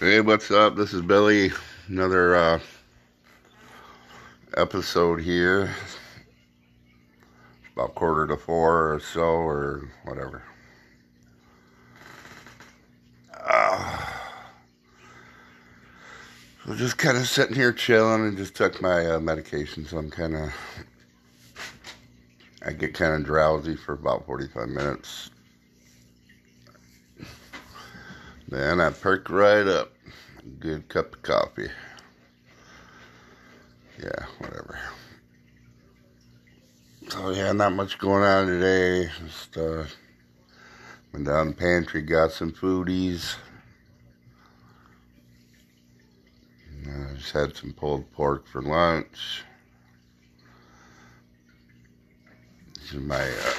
Hey, what's up? This is Billy. Another uh, episode here. About quarter to four or so, or whatever. Uh, so just kind of sitting here chilling and just took my uh, medication, so I'm kind of. I get kind of drowsy for about 45 minutes. Then I perk right up. Good cup of coffee. Yeah, whatever. So yeah, not much going on today. Just uh, went down the pantry, got some foodies. Uh, just had some pulled pork for lunch. This is my uh,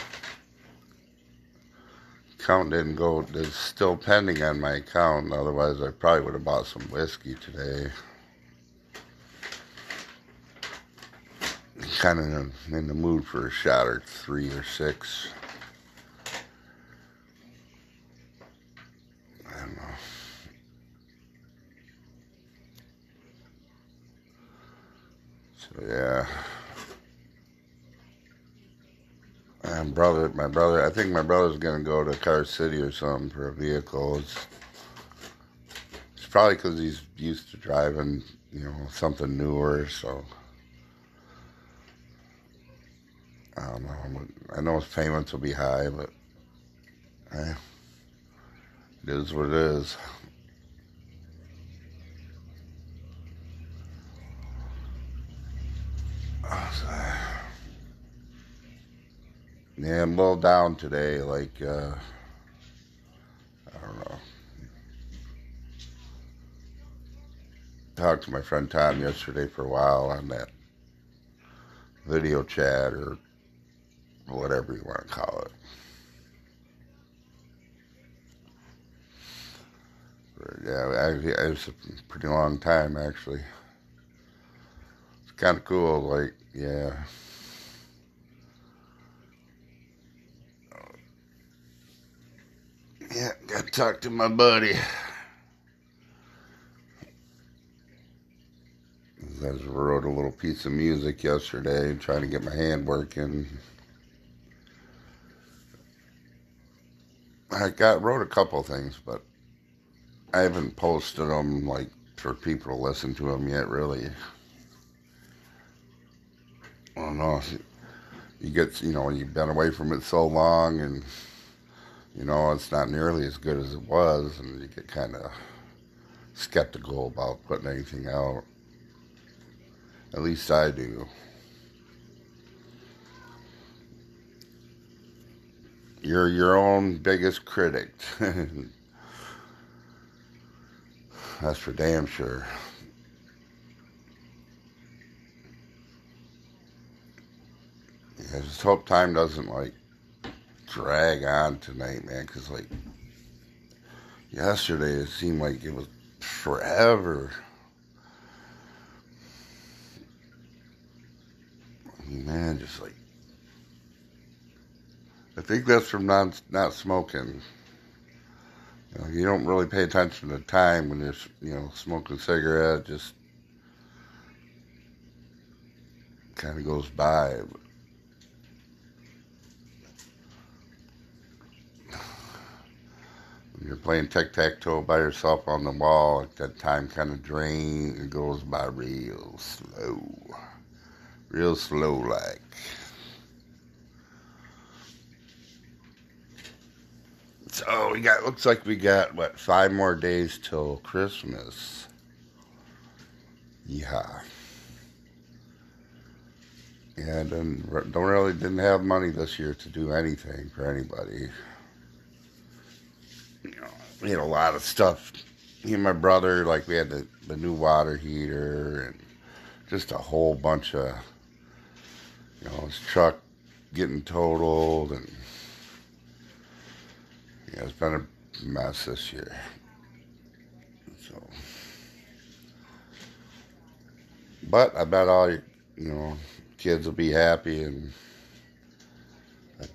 account didn't go, it's still pending on my account. Otherwise, I probably would have bought some whiskey today. Kind of in the mood for a shot or three or six. I don't know. So, yeah. And brother, my brother, I think my brother's gonna go to Car City or something for a vehicle. It's, it's probably because he's used to driving, you know, something newer. So I don't know. I know his payments will be high, but eh, it is what it is. Yeah, I'm a little down today. Like, uh, I don't know. Talked to my friend Tom yesterday for a while on that video chat or whatever you want to call it. But yeah, it was a pretty long time actually. It's kind of cool. Like, yeah. Yeah, got to talk to my buddy. I wrote a little piece of music yesterday, trying to get my hand working. I got wrote a couple things, but I haven't posted them like for people to listen to them yet. Really, I don't know. You get, you know, you've been away from it so long, and you know, it's not nearly as good as it was, and you get kind of skeptical about putting anything out. At least I do. You're your own biggest critic. That's for damn sure. I just hope time doesn't like drag on tonight, man, because like yesterday it seemed like it was forever. man, just like I think that's from not not smoking. You, know, you don't really pay attention to time when you're you know smoking a cigarette. Just kind of goes by. But you're playing tic tac toe by yourself on the wall, that time kind of drains It goes by real slow, real slow like. So we got looks like we got what five more days till Christmas. Yeah. Yeah, don't, don't really didn't have money this year to do anything for anybody we had a lot of stuff. Me and my brother, like we had the, the new water heater and just a whole bunch of, you know, his truck getting totaled and yeah, it's been a mess this year. So, but I bet all you know, kids will be happy and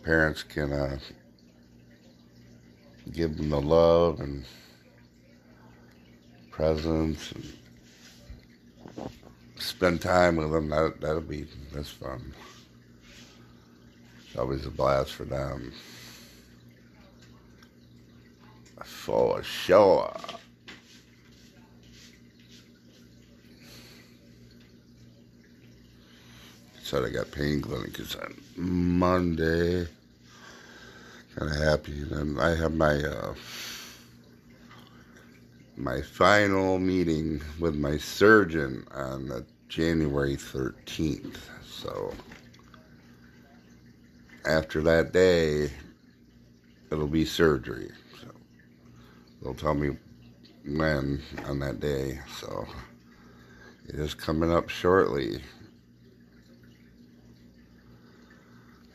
parents can uh, give them the love and presents and spend time with them. That that'll be that's fun. It's always a blast for them. For sure. Said I got pain clinic on Monday. Kind of happy. And I have my uh, my final meeting with my surgeon on January 13th. So after that day, it'll be surgery. So they'll tell me when on that day. So it is coming up shortly.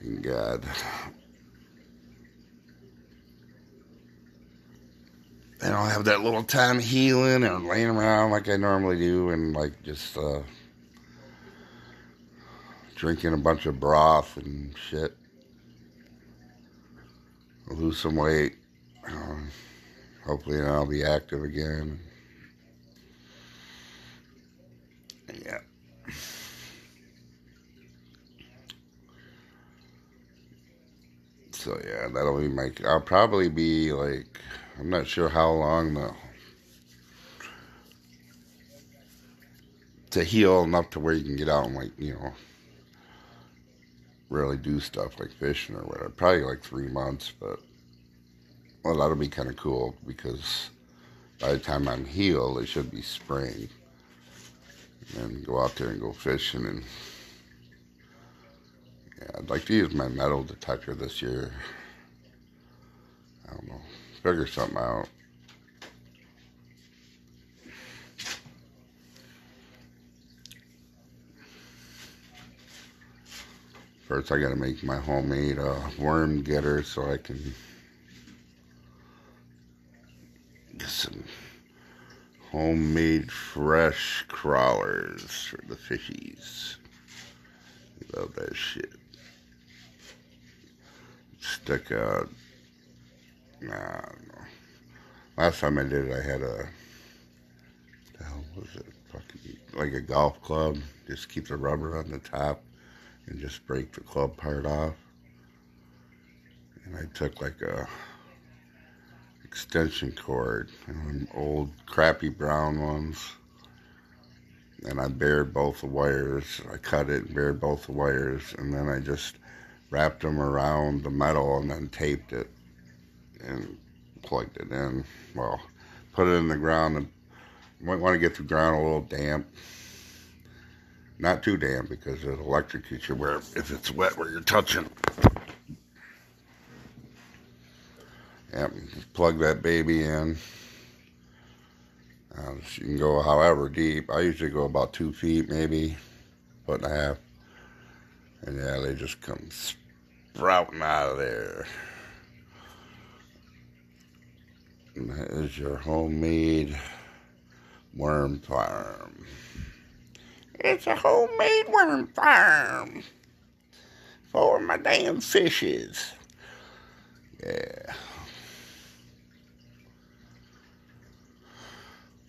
Thank God. And I'll have that little time healing and laying around like I normally do and like just uh, drinking a bunch of broth and shit lose some weight. Um, hopefully, I'll be active again. Yeah. So yeah, that'll be my. I'll probably be like, I'm not sure how long though. To heal enough to where you can get out and like you know really do stuff like fishing or whatever. Probably like three months, but well, that'll be kind of cool because by the time I'm healed, it should be spring. And go out there and go fishing and yeah, I'd like to use my metal detector this year. Figure something out. First, I gotta make my homemade uh, worm getter so I can get some homemade fresh crawlers for the fishies. Love that shit. Stick out. Nah. Last time I did it, I had a. The hell was it? Fucking like a golf club. Just keep the rubber on the top and just break the club part off. And I took like a extension cord, and old crappy brown ones, and I bared both the wires. I cut it and bared both the wires, and then I just wrapped them around the metal and then taped it and plugged it in. Well, put it in the ground and might want to get the ground a little damp not too damp because it electrocutes you where if it's wet where you're touching. Yep, just plug that baby in. Uh, you can go however deep. I usually go about two feet, maybe, foot and a half. And yeah, they just come sprouting out of there. And that is your homemade worm farm. It's a homemade worm farm for my damn fishes. Yeah.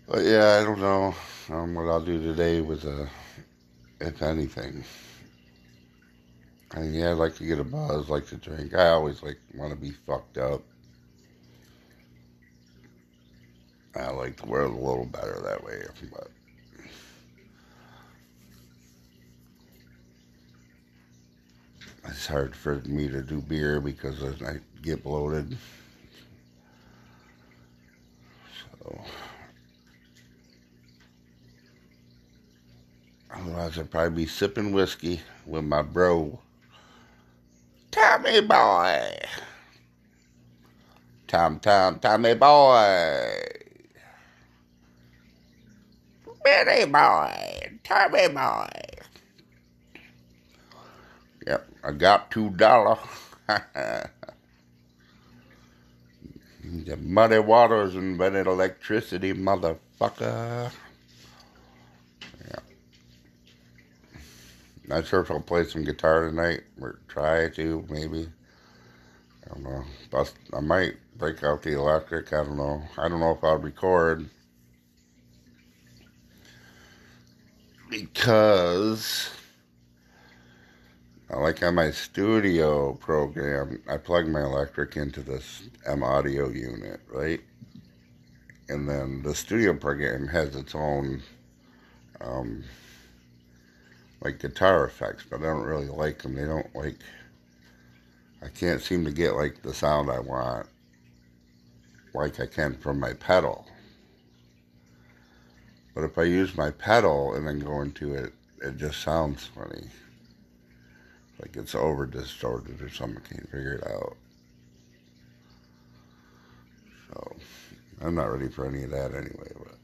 But yeah, I don't know um, what I'll do today with, uh, if anything. I mean, yeah, I'd like to get a buzz, like to drink. I always like want to be fucked up. I like to wear a little better that way, but it's hard for me to do beer because I get bloated. So, otherwise, I'd probably be sipping whiskey with my bro, Tommy Boy. Tom, Tom, Tommy Boy. Benny Boy, Tommy Boy. Yep, I got two dollar. the muddy waters invented electricity, motherfucker. Yeah. Not sure if I'll play some guitar tonight or try to, maybe. I don't know. I might break out the electric. I don't know. I don't know if I'll record. Because like on my studio program, I plug my electric into this M audio unit, right? And then the studio program has its own um, like guitar effects, but I don't really like them. They don't like, I can't seem to get like the sound I want like I can from my pedal. But if I use my pedal and then go into it, it just sounds funny. Like it's over distorted or something, I can't figure it out. So, I'm not ready for any of that anyway, but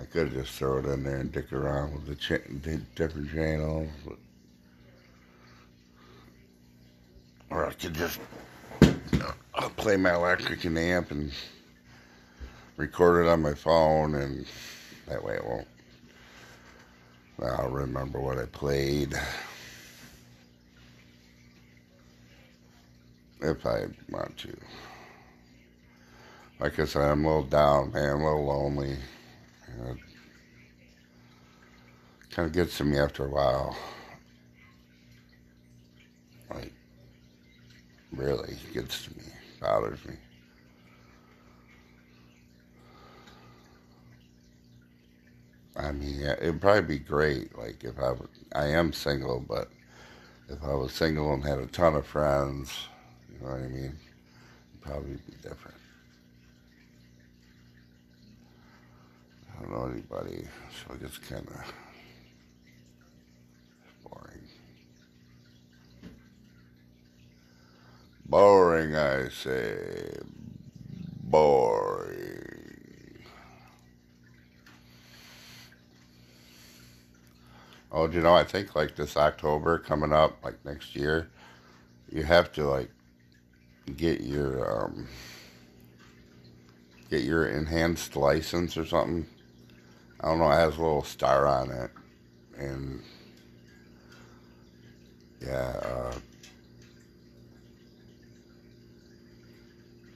I could just throw it in there and dick around with the, different channels. But, or I could just you know, play my electric and amp and record it on my phone, and that way it won't I'll remember what I played. If I want to. Like I said, I'm a little down, man, a little lonely. It kind of gets to me after a while. Like, really gets to me, bothers me. I mean, it'd probably be great. Like if I, I am single, but if I was single and had a ton of friends, you know what I mean, it'd probably be different. I don't know anybody, so it gets kind of boring. Boring, I say. Boring. Oh, you know, I think like this October coming up, like next year, you have to like get your um, get your enhanced license or something. I don't know. It has a little star on it, and yeah, uh,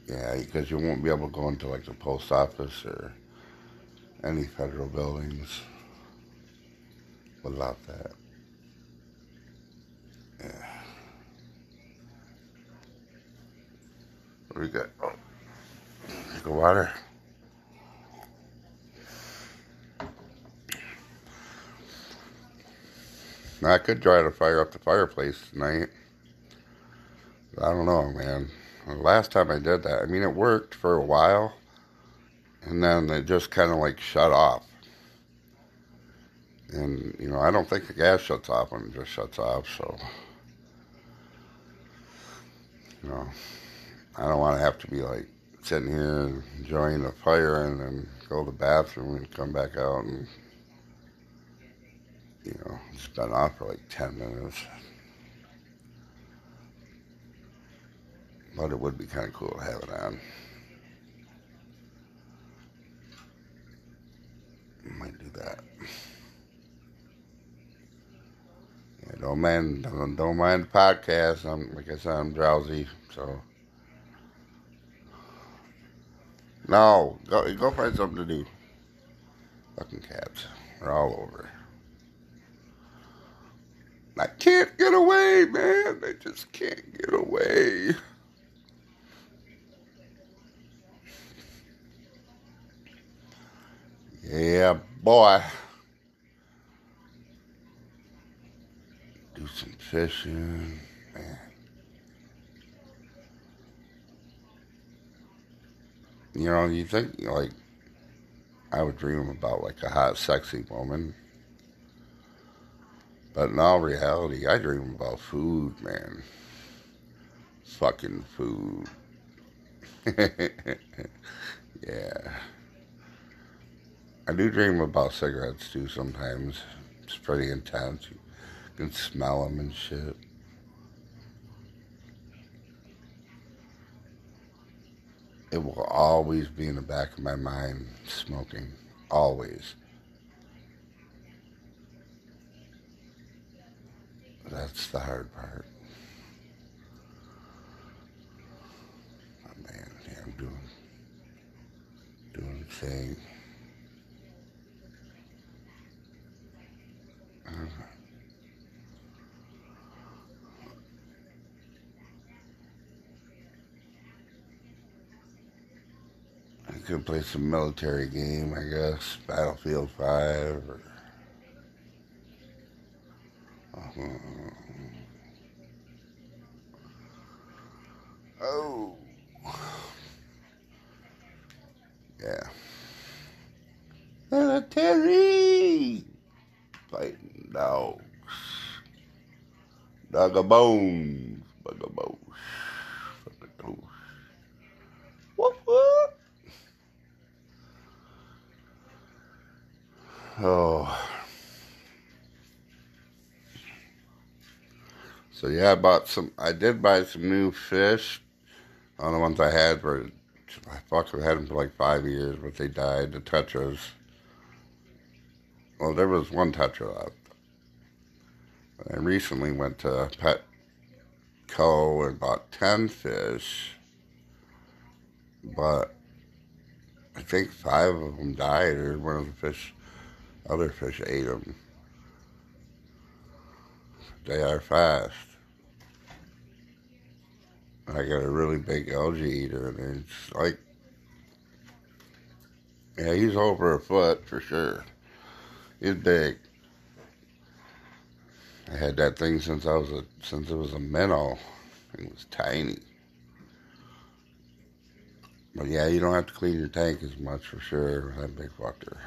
yeah, because you won't be able to go into like the post office or any federal buildings without that. Yeah. We got? Oh, drink of water. Now, I could try to fire up the fireplace tonight. I don't know, man. The last time I did that, I mean, it worked for a while, and then it just kind of like shut off. And, you know, I don't think the gas shuts off when it just shuts off, so, you know, I don't want to have to be like sitting here enjoying the fire and then go to the bathroom and come back out and, you know, it's been off for like 10 minutes. But it would be kind of cool to have it on. Might do that. Don't mind, don't, mind the podcast. I'm like I said, I'm drowsy, so. No, go go find something to do. Fucking cats are all over. I can't get away, man. I just can't get away. Yeah, boy. do some fishing, man. You know, you think like I would dream about like a hot, sexy woman. But in all reality, I dream about food, man. Fucking food. yeah. I do dream about cigarettes too sometimes. It's pretty intense can smell them and shit. It will always be in the back of my mind, smoking. Always. That's the hard part. Oh, man, yeah, I'm doing, doing a thing. Uh-huh. Could play some military game, I guess. Battlefield 5 or. Uh, oh. Yeah. Military! Fighting dogs. Dog of bones. Oh. So yeah, I bought some. I did buy some new fish. On the ones I had were, I fuck, I had them for like five years, but they died. The tetras. Well, there was one tetra left. I recently went to Petco and bought ten fish, but I think five of them died, or one of the fish, other fish ate them. They are fast. I got a really big algae eater, and it's like, yeah, he's over a foot for sure. He's big. I had that thing since I was a since it was a minnow. It was tiny. But yeah, you don't have to clean your tank as much for sure. That big fucker.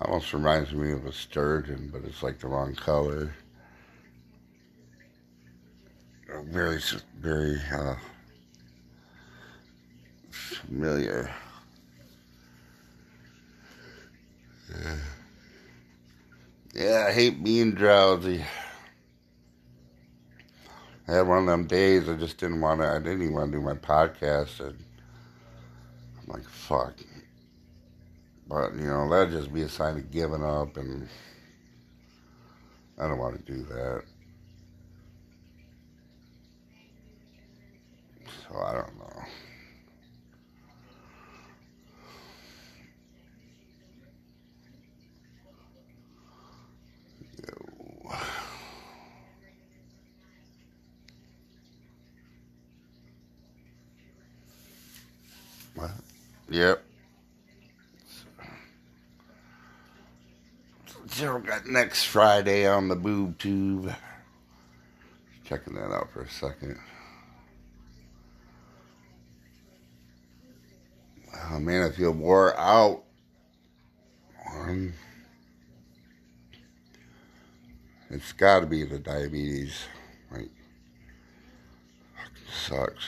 Almost reminds me of a sturgeon, but it's like the wrong color. Very, very uh, familiar. Yeah. yeah, I hate being drowsy. I had one of them days I just didn't want to, I didn't even want to do my podcast. And I'm like, fuck. But, you know, that'd just be a sign of giving up, and I don't want to do that. So I don't know. What? Yep. So got next Friday on the boob tube. Checking that out for a second. Oh man, I feel wore out. It's got to be the diabetes. Like, sucks.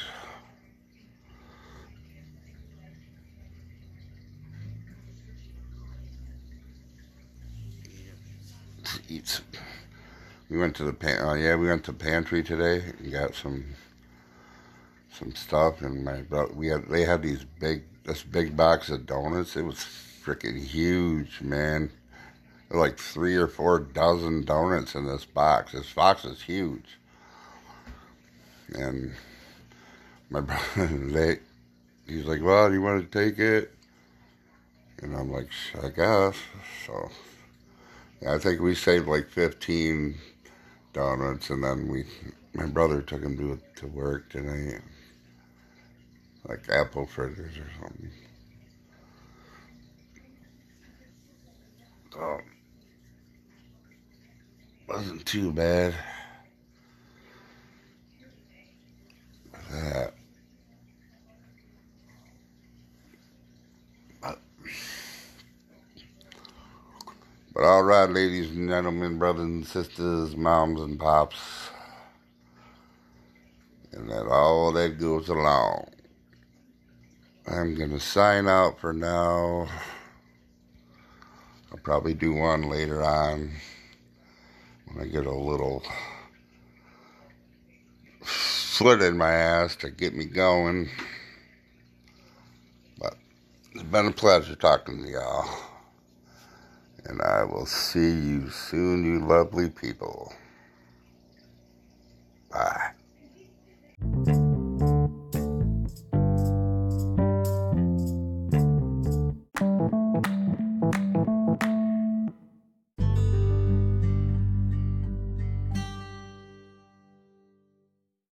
We went to the pan. Oh yeah, we went to pantry today and got some some stuff. And my brother, we had they had these big this big box of donuts. It was freaking huge, man. Like three or four dozen donuts in this box. This box is huge. And my brother, they, he's like, "Well, do you want to take it?" And I'm like, "I guess." So I think we saved like 15 donuts, and then we, my brother took them to to work tonight, like apple fritters or something. So wasn't too bad. That. But all right, ladies and gentlemen, brothers and sisters, moms and pops, and that all that goes along. I'm to sign out for now. I'll probably do one later on when I get a little foot in my ass to get me going. But it's been a pleasure talking to y'all and I will see you soon, you lovely people. Bye.